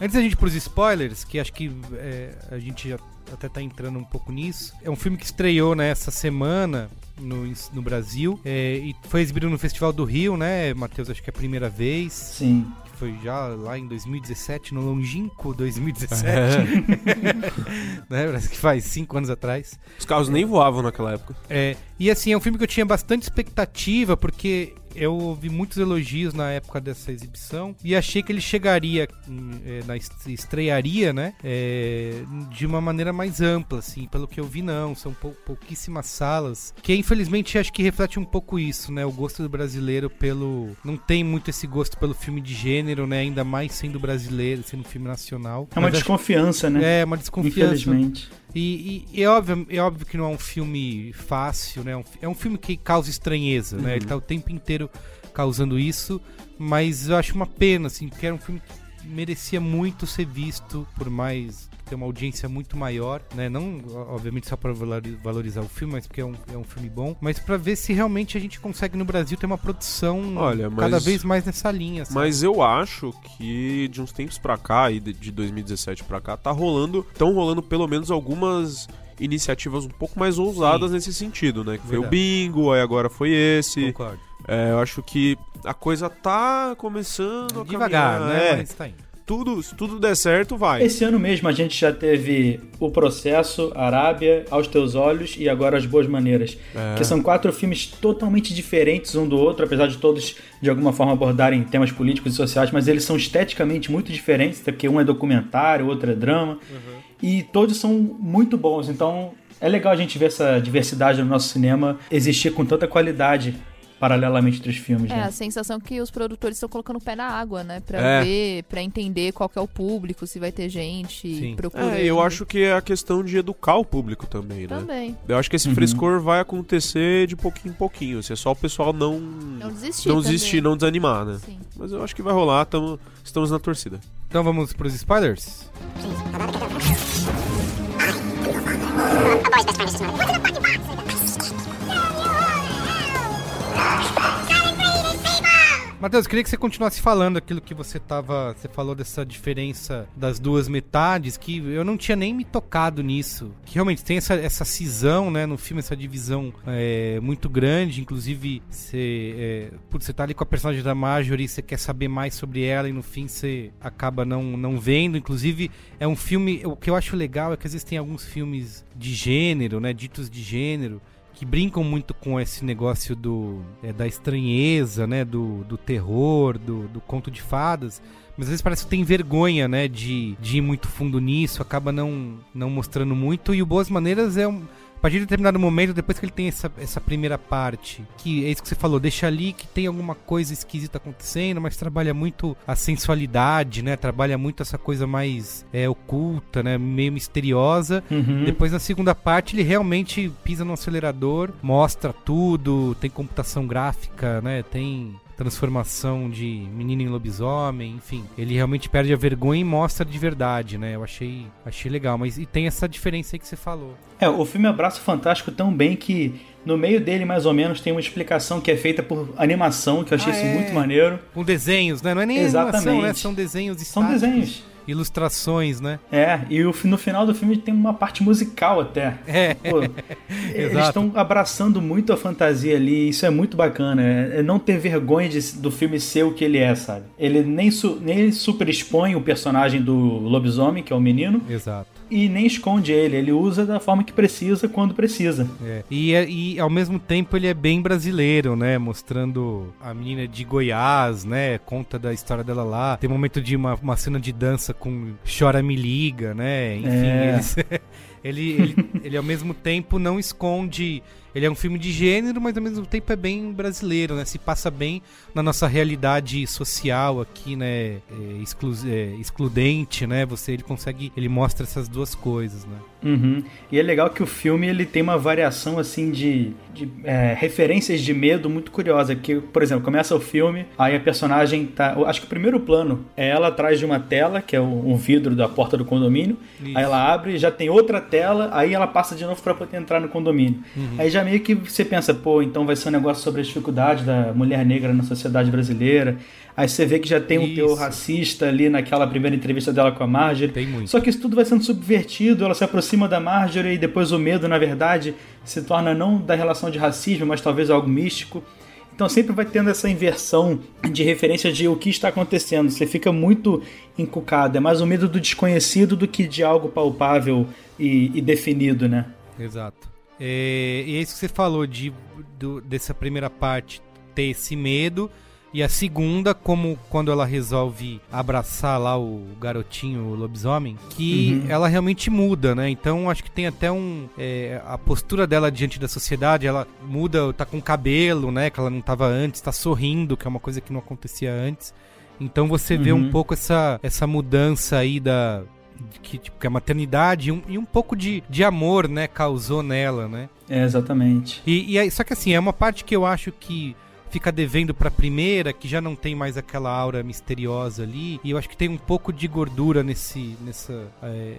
Antes da gente ir pros spoilers, que acho que é, a gente já até tá entrando um pouco nisso. É um filme que estreou nessa semana no, no Brasil é, e foi exibido no Festival do Rio, né, Matheus? Acho que é a primeira vez. Sim. Que foi já lá em 2017, no longínquo 2017. né? Parece que faz cinco anos atrás. Os carros nem voavam naquela época. É, e assim, é um filme que eu tinha bastante expectativa, porque eu ouvi muitos elogios na época dessa exibição e achei que ele chegaria, hum, é, na est- estrearia, né, é, de uma maneira mais ampla, assim, pelo que eu vi não, são pou- pouquíssimas salas, que infelizmente acho que reflete um pouco isso, né, o gosto do brasileiro pelo, não tem muito esse gosto pelo filme de gênero, né, ainda mais sendo brasileiro, sendo um filme nacional. É uma Mas acho- desconfiança, né? É, uma desconfiança. Infelizmente. E, e- é, óbvio, é óbvio que não é um filme fácil, né? É um, é filme que causa estranheza, né? Uhum. Ele tá o tempo inteiro causando isso, mas eu acho uma pena, assim, porque era um filme que merecia muito ser visto, por mais ter uma audiência muito maior, né? Não, obviamente, só para valorizar o filme, mas porque é um, é um filme bom, mas para ver se realmente a gente consegue no Brasil ter uma produção Olha, mas- cada vez mais nessa linha. sabe? Mas eu acho que de uns tempos pra cá, e de- de 2017 pra cá, tá rolando, estão rolando pelo menos algumas iniciativas um pouco mais ousadas nesse sentido, né? Que foi o Verdade. bingo, aí agora foi esse. Concordo. É, eu acho que a coisa tá começando a Devagar, caminhar, né? é. Mas tá indo. Tudo, se tudo der certo, vai. Esse ano mesmo a gente já teve O Processo, Arábia, Aos Teus Olhos e agora As Boas Maneiras. É. Que são quatro filmes totalmente diferentes um do outro, apesar de todos de alguma forma abordarem temas políticos e sociais, mas eles são esteticamente muito diferentes, até porque um é documentário, o outro é drama. E todos são muito bons, então é legal a gente ver essa diversidade no nosso cinema existir com tanta qualidade paralelamente entre os filmes. É, né? a sensação que os produtores estão colocando o pé na água, né? Pra É. ver, pra entender qual que é o público, se vai ter gente procurando. É, eu acho que é a questão de educar o público também, né? Também. Eu acho que esse Uhum. frescor vai acontecer de pouquinho em pouquinho. Se é só o pessoal não. Não desistir Não também. desistir, não desanimar, né? Sim. Mas eu acho que vai rolar, tamo, estamos na torcida. Então vamos pros spoilers? Matheus, queria que você continuasse falando aquilo que você tava. Você falou dessa diferença das duas metades, que eu não tinha nem me tocado nisso. Que realmente tem essa, essa cisão, né, no filme, essa divisão é, muito grande. Inclusive, você, é, você tá ali com a personagem da Marjorie, você quer saber mais sobre ela e no fim você acaba não, não vendo. Inclusive, é um filme. O que eu acho legal é que às vezes tem alguns filmes de gênero, né, ditos de gênero que brincam muito com esse negócio do é, da estranheza, né, do, do terror, do, do conto de fadas. Mas às vezes parece que tem vergonha, né, de, de ir muito fundo nisso, acaba não, não mostrando muito. E o Boas Maneiras é um. A partir de determinado momento, depois que ele tem essa, essa primeira parte, que é isso que você falou, deixa ali que tem alguma coisa esquisita acontecendo, mas trabalha muito a sensualidade, né? Trabalha muito essa coisa mais é, oculta, né? Meio misteriosa. Uhum. Depois na segunda parte ele realmente pisa no acelerador, mostra tudo, tem computação gráfica, né? Tem transformação de menino em lobisomem, enfim. Ele realmente perde a vergonha e mostra de verdade, né? Eu achei, achei legal, mas e tem essa diferença aí que você falou. É, o filme abraça o Fantástico tão bem que no meio dele, mais ou menos, tem uma explicação que é feita por animação, que eu achei Ah, isso é. muito maneiro. Com desenhos, né? Não é nem Exatamente. animação, né? São desenhos São estáticos, desenhos. Ilustrações, né? É, e o, no final do filme tem uma parte musical até. É. Pô, eles estão abraçando muito a fantasia ali, isso é muito bacana. É, é não ter vergonha de- do filme ser o que ele é, sabe? Ele nem, su, nem super expõe o personagem do lobisomem, que é o menino. Exato. E nem esconde ele. Ele usa da forma que precisa, quando precisa. É. E, é- e ao mesmo tempo ele é bem brasileiro, né? Mostrando a menina de Goiás, né? Conta da história dela lá. Tem um momento de uma, uma cena de dança com Chora Me Liga, né? Enfim, É. eles- ele, ele, ele ao mesmo tempo não esconde. Ele é um filme de gênero, mas ao mesmo tempo é bem brasileiro, né? Se passa bem na nossa realidade social aqui, né? É, exclu- é, excludente, né? Você ele consegue, ele mostra essas duas coisas, né? Uhum. E é legal que o filme ele tem uma variação assim de, de é, referências de medo muito curiosa. Que, por exemplo, começa o filme, aí a personagem tá. Acho que o primeiro plano é ela atrás de uma tela, que é um, um vidro da porta do condomínio. Isso. Aí ela abre, já tem outra tela, aí ela passa de novo pra poder entrar no condomínio. Uhum. Aí já meio que você pensa, pô, então vai ser um negócio sobre as dificuldades da mulher negra na sociedade brasileira. Aí você vê que já tem um teor racista ali naquela primeira entrevista dela com a Marjorie. Tem muito. Só que isso tudo vai sendo subvertido, ela se aproxima da Marjorie e depois o medo, na verdade, se torna não da relação de racismo, mas talvez algo místico. Então sempre vai tendo essa inversão de referência de o que está acontecendo. Você fica muito encucado. É mais o medo do desconhecido do que de algo palpável e, e definido, né? Exato. É, e é isso que você falou de, do- dessa primeira parte ter esse medo. E a segunda, como quando ela resolve abraçar lá o garotinho, o lobisomem, que Uhum. ela realmente muda, né? Então acho que tem até um. é, a postura dela diante da sociedade, ela muda, tá com cabelo, né? Que ela não tava antes, tá sorrindo, que é uma coisa que não acontecia antes. Então você vê Uhum. um pouco essa, essa mudança aí da. Que, tipo, que a maternidade e um, e um pouco de, de amor, né, causou nela, né? É, exatamente. E, e aí, só que assim, é uma parte que eu acho que fica devendo pra primeira, que já não tem mais aquela aura misteriosa ali. E eu acho que tem um pouco de gordura nesse. nessa. é,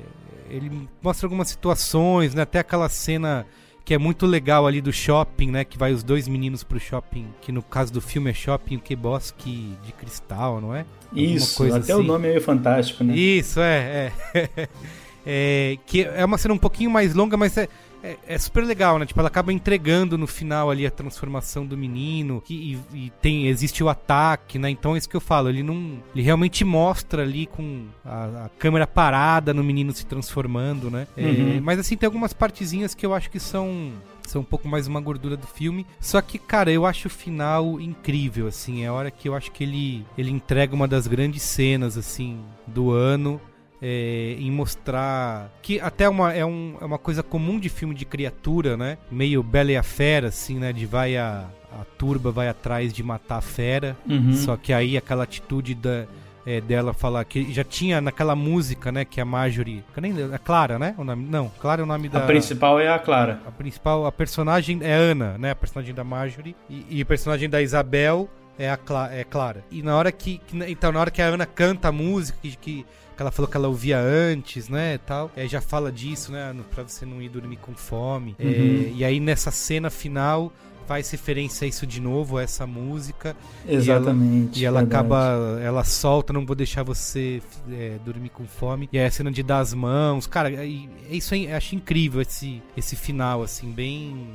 ele mostra algumas situações, né? Até aquela cena que é muito legal ali do shopping, né? Que vai os dois meninos pro shopping, que no caso do filme é shopping que bosque de cristal, não é? Isso, até o nome é meio fantástico, né? Isso, é, é. É, que é uma cena um pouquinho mais longa, mas é, é, é super legal, né? Tipo, ela acaba entregando no final ali a transformação do menino que, e, e tem existe o ataque, né? Então é isso que eu falo. Ele não, ele realmente mostra ali com a, a câmera parada no menino se transformando, né? É, Uhum. mas assim tem algumas partezinhas que eu acho que são são um pouco mais uma gordura do filme. Só que, cara, eu acho o final incrível, assim. É a hora que eu acho que ele, ele entrega uma das grandes cenas, assim, do ano. É, em mostrar que até uma, é, um, é uma coisa comum de filme de criatura, né? Meio Bela e a Fera, assim, né? De vai a, a turba vai atrás de matar a fera. Uhum. Só que aí aquela atitude da, é, dela falar que já tinha naquela música, né? Que a Marjorie. que nem lembro, é Clara, né? O nome, não, Clara é o nome A da. principal é a Clara. A principal, a personagem é Ana, né? A personagem da Marjorie. E, e o personagem da Isabel é a Cla é Clara. E na hora que, que- Então, na hora que a Ana canta a música, que, que, que ela falou que ela ouvia antes, né? Tal, é, já fala disso, né? Pra você não ir dormir com fome. É, Uhum. e aí nessa cena final. Faz referência a isso de novo, a essa música. Exatamente, E ela, e ela acaba. Ela solta, não vou deixar você é, dormir com fome. E aí a cena de dar as mãos. Cara, e- é isso aí, acho incrível esse, esse final, assim, bem.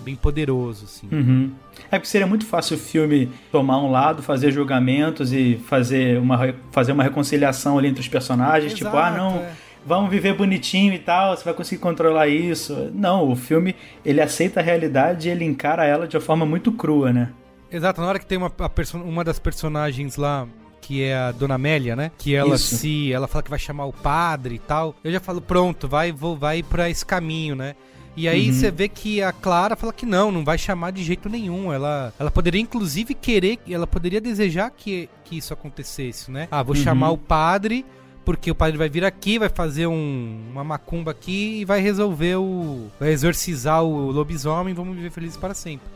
Bem poderoso, assim. Uhum. É porque seria muito fácil o filme tomar um lado, fazer julgamentos e fazer uma, fazer uma reconciliação ali entre os personagens. tipo, ah, Exato, não, é. vamos viver bonitinho e tal, você vai conseguir controlar isso. Não, o filme, ele aceita a realidade e ele encara ela de uma forma muito crua, né? Exato, na hora que tem uma, a perso- uma das personagens lá, que é a Dona Amélia, né? Que ela Isso. se. Ela fala que vai chamar o padre e tal. Eu já falo, pronto, vai, vou, vai pra esse caminho, né? E aí Uhum. você vê que a Clara fala que não, não vai chamar de jeito nenhum. Ela, ela poderia inclusive querer, ela poderia desejar que, que isso acontecesse, né? Ah, vou Uhum. chamar o padre, porque o padre vai vir aqui, vai fazer um- uma macumba aqui e vai resolver o. vai exorcizar o lobisomem, vamos viver felizes para sempre.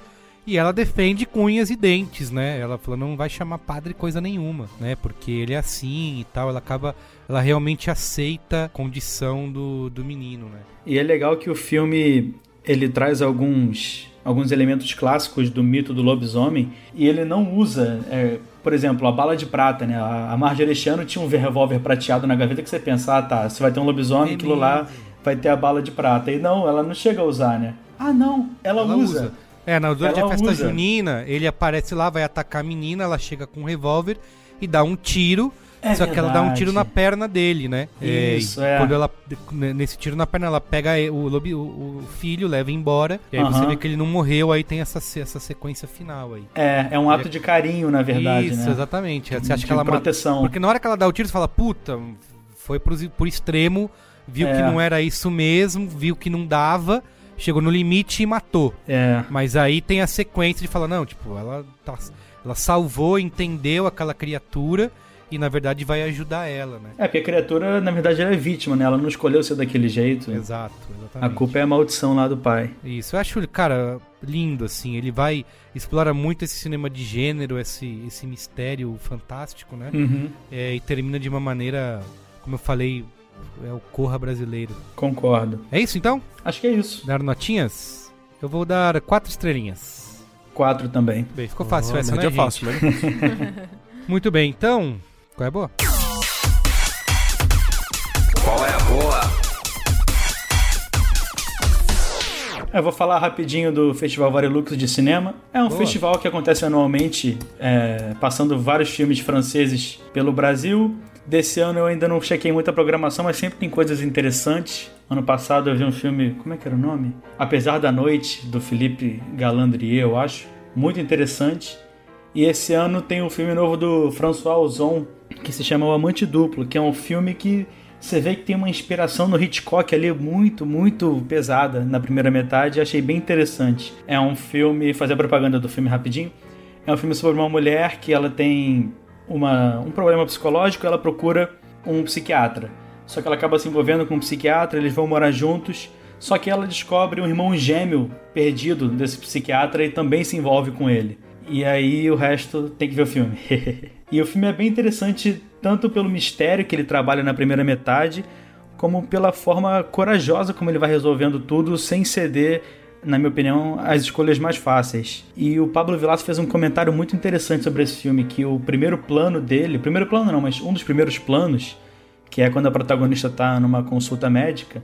E ela defende com unhas e dentes, né? Ela fala, não vai chamar padre coisa nenhuma, né? Porque ele é assim e tal. Ela acaba. Ela realmente aceita a condição do, do menino, né? E é legal que o filme ele traz alguns alguns elementos clássicos do mito do lobisomem e ele não usa, é, por exemplo, a bala de prata, né? A a Marjorie Estiano tinha um revólver prateado na gaveta que você pensa, ah, tá, se vai ter um lobisomem, aquilo lá vai ter a bala de prata. E não, ela não chega a usar, né? Ah, não, ela, Ela usa. usa. É, na durante Ela a festa usa. junina, ele aparece lá, vai atacar a menina, ela chega com um revólver e dá um tiro. É Só que ela dá um verdade. tiro na perna dele, né? Isso, e é. Quando ela, nesse tiro na perna, ela pega o, lobi, o, o filho, leva embora. E aí você vê que ele não morreu, aí tem essa, essa sequência final aí. É, é um ato de carinho, na verdade, Isso, né? exatamente. Você acha De que ela mata- proteção. Porque na hora que ela dá o tiro, você fala, puta, foi por, por extremo, viu É. que não era isso mesmo, viu que não dava, chegou no limite e matou. É. Mas aí tem a sequência de falar, não, tipo, ela, tá- ela salvou, entendeu aquela criatura e na verdade vai ajudar ela, né? É, porque a criatura, na verdade, ela é vítima, né? Ela não escolheu ser daquele jeito. Exato, A exatamente. culpa é a maldição lá do pai. Isso, eu acho, cara, lindo, assim. Ele vai, explora muito esse cinema de gênero, esse, esse mistério fantástico, né? Uhum. É, e termina de uma maneira, como eu falei, é o Corra brasileiro. Concordo. É isso então? Acho que é isso. Dar notinhas? Eu vou dar quatro estrelinhas. Quatro também. Bem, ficou fácil Oh, essa, né, média gente? fácil, média Muito bem, então, qual é a boa? Qual é a boa? Eu vou falar rapidinho do Festival Varilux de Cinema. É um Boa. festival que acontece anualmente, é, passando vários filmes franceses pelo Brasil. Desse ano eu ainda não chequei muita programação, mas sempre tem coisas interessantes. Ano passado eu vi um filme, como é que era o nome? Apesar da Noite, do Philippe Galandrier, eu acho. Muito interessante. E esse ano tem um filme novo do François Ozon, que se chama O Amante Duplo, que é um filme que você vê que tem uma inspiração no Hitchcock ali muito, muito pesada na primeira metade. Achei bem interessante. É um filme, fazer a propaganda do filme rapidinho. É um filme sobre uma mulher que ela tem uma, um problema psicológico, ela procura um psiquiatra. Só que ela acaba se envolvendo com um psiquiatra, eles vão morar juntos. Só que ela descobre um irmão gêmeo perdido desse psiquiatra e também se envolve com ele. E aí o resto tem que ver o filme. e o filme é bem interessante tanto pelo mistério que ele trabalha na primeira metade, como pela forma corajosa como ele vai resolvendo tudo sem ceder, na minha opinião, às escolhas mais fáceis. E o Pablo Vilaça fez um comentário muito interessante sobre esse filme, que o primeiro plano dele, primeiro plano não, mas um dos primeiros planos, que é quando a protagonista está numa consulta médica,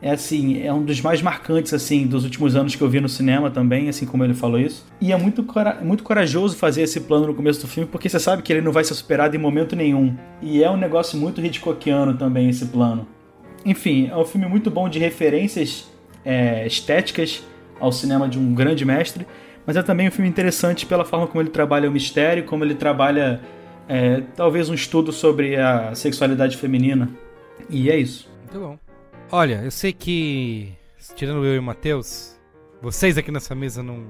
é assim, é um dos mais marcantes assim dos últimos anos que eu vi no cinema também, assim como ele falou isso. E é muito, cora muito corajoso fazer esse plano no começo do filme, porque você sabe que ele não vai ser superado em momento nenhum. E é um negócio muito Hitchcockiano também esse plano. Enfim, é um filme muito bom de referências é, estéticas ao cinema de um grande mestre, mas é também um filme interessante pela forma como ele trabalha o mistério, como ele trabalha é, talvez um estudo sobre a sexualidade feminina. E é isso. Muito bom. Olha, eu sei que, tirando eu e o Matheus, vocês aqui nessa mesa não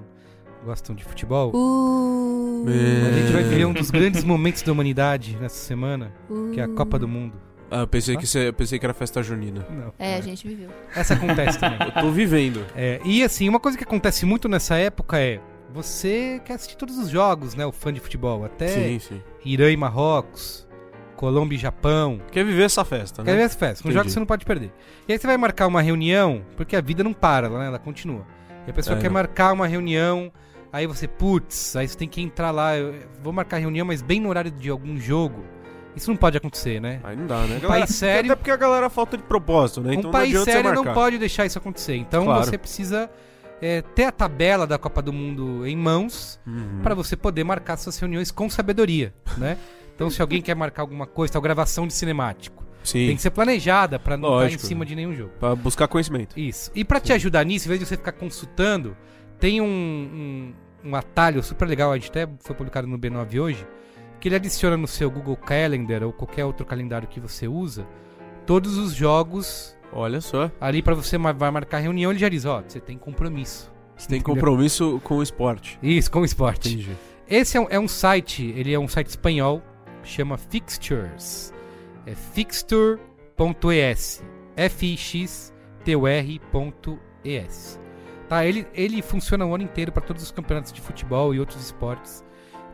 gostam de futebol. Uh, A gente vai viver um dos grandes momentos da humanidade nessa semana, que é a Copa do Mundo. Ah, eu pensei, Tá? que cê- eu pensei que era festa junina. Não. É, a gente viveu. Essa acontece também. Eu tô vivendo. É, e assim, uma coisa que acontece muito nessa época é você quer assistir todos os jogos, né? O fã de futebol. Até Sim, sim. Irã e Marrocos, Colômbia e Japão. Quer viver essa festa, né? Quer ver essa festa? Um Entendi. jogo que você não pode perder. E aí você vai marcar uma reunião, porque a vida não para, né? Ela continua. E a pessoa É, quer não. marcar uma reunião, aí você, putz, aí você tem que entrar lá. eu vou marcar a reunião, mas bem no horário de algum jogo. Isso não pode acontecer, né? Aí não dá, né? Um Galera- país sério. Até porque a galera falta de propósito, né? Então um país sério não pode deixar isso acontecer. Então Claro. você precisa é, ter a tabela da Copa do Mundo em mãos Uhum. para você poder marcar suas reuniões com sabedoria, né? Então se alguém quer marcar alguma coisa, tal gravação de cinemático, Sim. tem que ser planejada para não estar em cima de nenhum jogo. Pra buscar conhecimento. Isso. E pra te ajudar nisso, em vez de você ficar consultando, tem um, um, um atalho super legal, a gente até foi publicado no B9 hoje, que ele adiciona no seu Google Calendar ou qualquer outro calendário que você usa, todos os jogos Olha só. ali pra você vai marcar reunião, ele já diz, ó, você tem compromisso. Você tem Entendeu? compromisso com o esporte. Isso, com o esporte. Entendi. Esse é um, é um site, ele é um site espanhol, chama Fixtures. É fixture.es. F-I-X-T-U-R.es. Tá, ele, ele funciona o ano inteiro para todos os campeonatos de futebol e outros esportes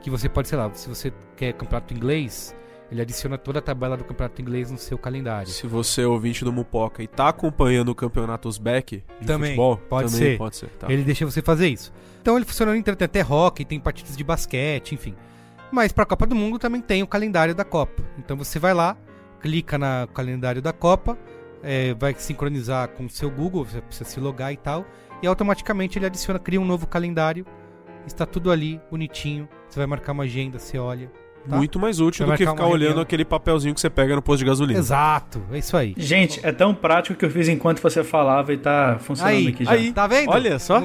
que você pode, sei lá, se você quer campeonato inglês, ele adiciona toda a tabela do campeonato inglês no seu calendário. Se você é ouvinte do Mupoca e tá acompanhando o campeonato Uzbek de Também, futebol, pode também ser. pode ser. Tá. Ele deixa você fazer isso. Então ele funciona no inteiro, tem até hockey, tem partidas de basquete, enfim. Mas pra Copa do Mundo também tem o calendário da Copa. Então você vai lá, clica no calendário da Copa, é, vai sincronizar com o seu Google, você precisa se logar e tal, e automaticamente ele adiciona, cria um novo calendário, está tudo ali, bonitinho. Você vai marcar uma agenda, você olha, tá? Muito mais útil do que ficar olhando reunião. aquele papelzinho que você pega no posto de gasolina. Exato, é isso aí. Gente, é tão prático que eu fiz enquanto você falava e tá funcionando Aí, aqui já. aí, tá vendo? Olha só.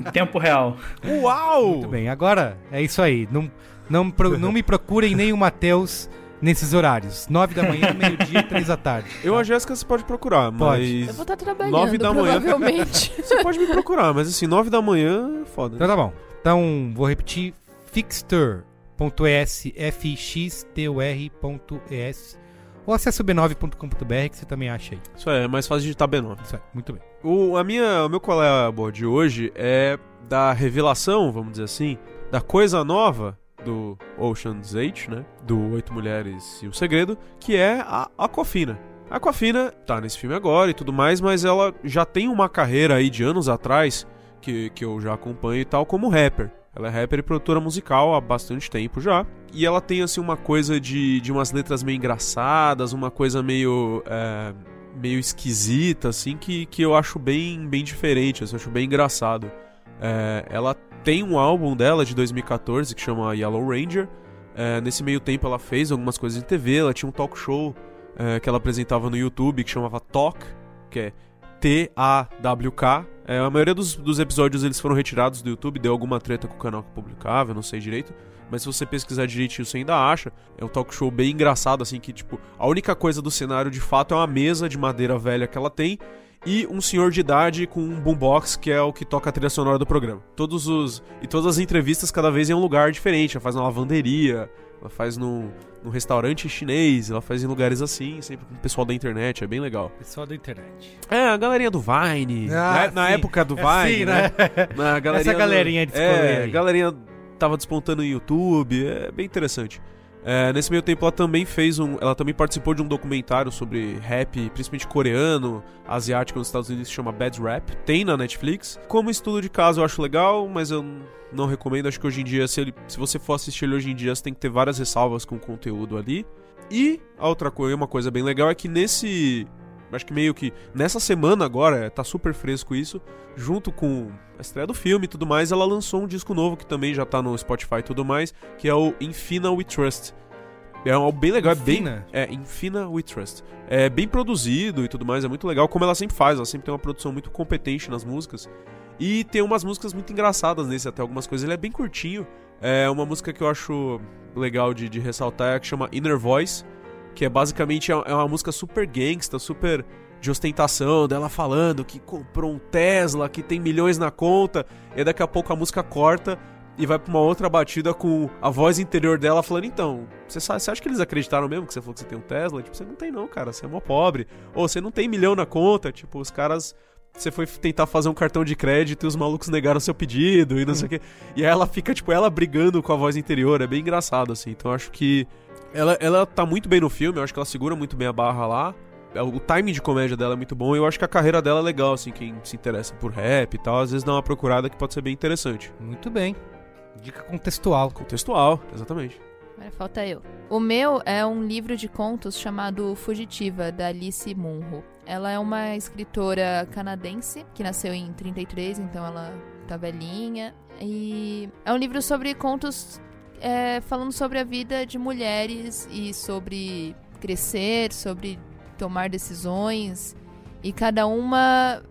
Em tempo real. Uau! Muito bem, agora é isso aí. Não, não, não me procurem nem o Matheus nesses horários. 9 da manhã, meio-dia e 3 da tarde. Eu, a Jéssica, você pode procurar, Pode. mas... Eu vou estar trabalhando, Nove da manhã. provavelmente. Você pode me procurar, mas assim, 9 da manhã, foda. Então tá bom. Então, vou repetir. Fixter.es, F-X-T-U-R.es ou acesse o b9.com.br que você também acha aí. Isso é, é mais fácil digitar B9. Isso aí, muito bem. O, a minha, o meu é boa de hoje é da revelação, vamos dizer assim, da coisa nova do Ocean's 8, né? Do Oito Mulheres e o Segredo, que é a Aquafina. A Aquafina tá nesse filme agora e tudo mais, mas ela já tem uma carreira aí de anos atrás que, que eu já acompanho e tal como rapper. Ela é rapper e produtora musical há bastante tempo já. E ela tem, assim, uma coisa de, de umas letras meio engraçadas, uma coisa meio. é, meio esquisita, assim, que, que eu acho bem, bem diferente, assim, eu acho bem engraçado. É, ela tem um álbum dela de 2014 que chama Yellow Ranger. É, nesse meio tempo ela fez algumas coisas em TV, ela tinha um talk show é, que ela apresentava no YouTube que chamava Talk, que é T-A-W-K. É, a maioria dos, dos episódios eles foram retirados do YouTube, deu alguma treta com o canal que publicava, eu não sei direito. Mas se você pesquisar direitinho, você ainda acha. É um talk show bem engraçado, assim, que, tipo, a única coisa do cenário de fato é uma mesa de madeira velha que ela tem e um senhor de idade com um boombox que é o que toca a trilha sonora do programa. Todos os. E todas as entrevistas cada vez em um lugar diferente. Ela faz na lavanderia, ela faz num, num restaurante chinês, ela faz em lugares assim, sempre com o pessoal da internet, é bem legal. Pessoal da internet. É, a galerinha do Vine. Ah, na, na sim. época do É, Vine, sim, né? né? Na Essa galerinha de escolher É, aí. galerinha tava despontando no YouTube, é bem interessante. É, nesse meio tempo ela também fez um. Ela também participou de um documentário sobre rap, principalmente coreano, asiático nos Estados Unidos, que chama Bad Rap. Tem na Netflix. Como estudo de caso eu acho legal, mas eu não recomendo. Acho que hoje em dia, se, ele, se você for assistir ele hoje em dia, você tem que ter várias ressalvas com o conteúdo ali. E a outra coisa, uma coisa bem legal é que nesse. Acho que meio que nessa semana agora, tá super fresco isso, junto com a estreia do filme e tudo mais, ela lançou um disco novo que também já tá no Spotify e tudo mais, que é o Infina We Trust. É um bem legal, Infina? é bem. É, Infina We Trust. É bem produzido e tudo mais, é muito legal, como ela sempre faz, ela sempre tem uma produção muito competente nas músicas. E tem umas músicas muito engraçadas nesse, até algumas coisas. Ele é bem curtinho. É uma música que eu acho legal de, de ressaltar é a que chama Inner Voice, que é basicamente é é uma música super gangsta, super de ostentação, dela falando que comprou um Tesla, que tem milhões na conta, e daqui a pouco a música corta e vai pra uma outra batida com a voz interior dela falando, então, você, sabe, você acha que eles acreditaram mesmo que você falou que você tem um Tesla? Tipo, você não tem não, cara, você é mó pobre. Ou você não tem milhão na conta, tipo, os caras... Você foi tentar fazer um cartão de crédito e os malucos negaram seu pedido e não sei o quê. E aí ela fica, tipo, ela brigando com a voz interior, é bem engraçado, assim. Então eu acho que ela, ela tá muito bem no filme, eu acho que ela segura muito bem a barra lá. É, O timing de comédia dela é muito bom e eu acho que a carreira dela é legal, assim, quem se interessa por rap e tal, às vezes dá uma procurada que pode ser bem interessante. Muito bem. Dica contextual. Contextual, exatamente. Agora falta eu. O meu é um livro de contos chamado Fugitiva, da Alice Munro. Ela é uma escritora canadense que nasceu em 33, então ela tá velhinha. E é um livro sobre contos é, falando sobre a vida de mulheres e sobre crescer, sobre tomar decisões. E cada uma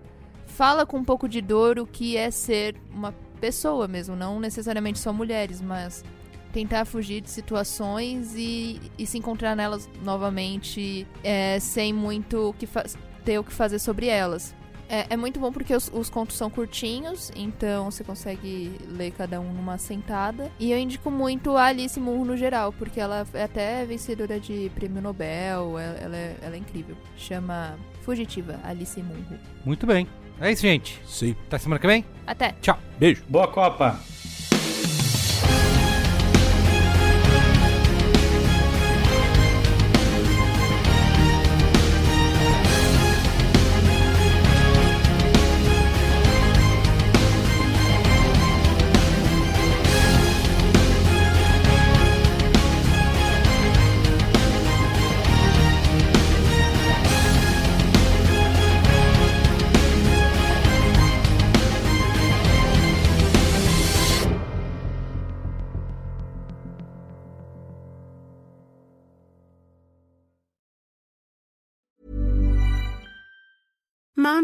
fala com um pouco de dor o que é ser uma pessoa mesmo, não necessariamente só mulheres, mas tentar fugir de situações e, e se encontrar nelas novamente é, sem muito que fa- ter o que fazer sobre elas. É, é muito bom porque os, os contos são curtinhos, então você consegue ler cada um numa sentada. E eu indico muito a Alice Munro no geral, porque ela é até vencedora de prêmio Nobel, ela, ela é, ela é incrível. Chama Fugitiva, Alice Munro. Muito bem. É isso, gente. Sim. Até semana que vem. Até. Tchau. Beijo. Boa Copa!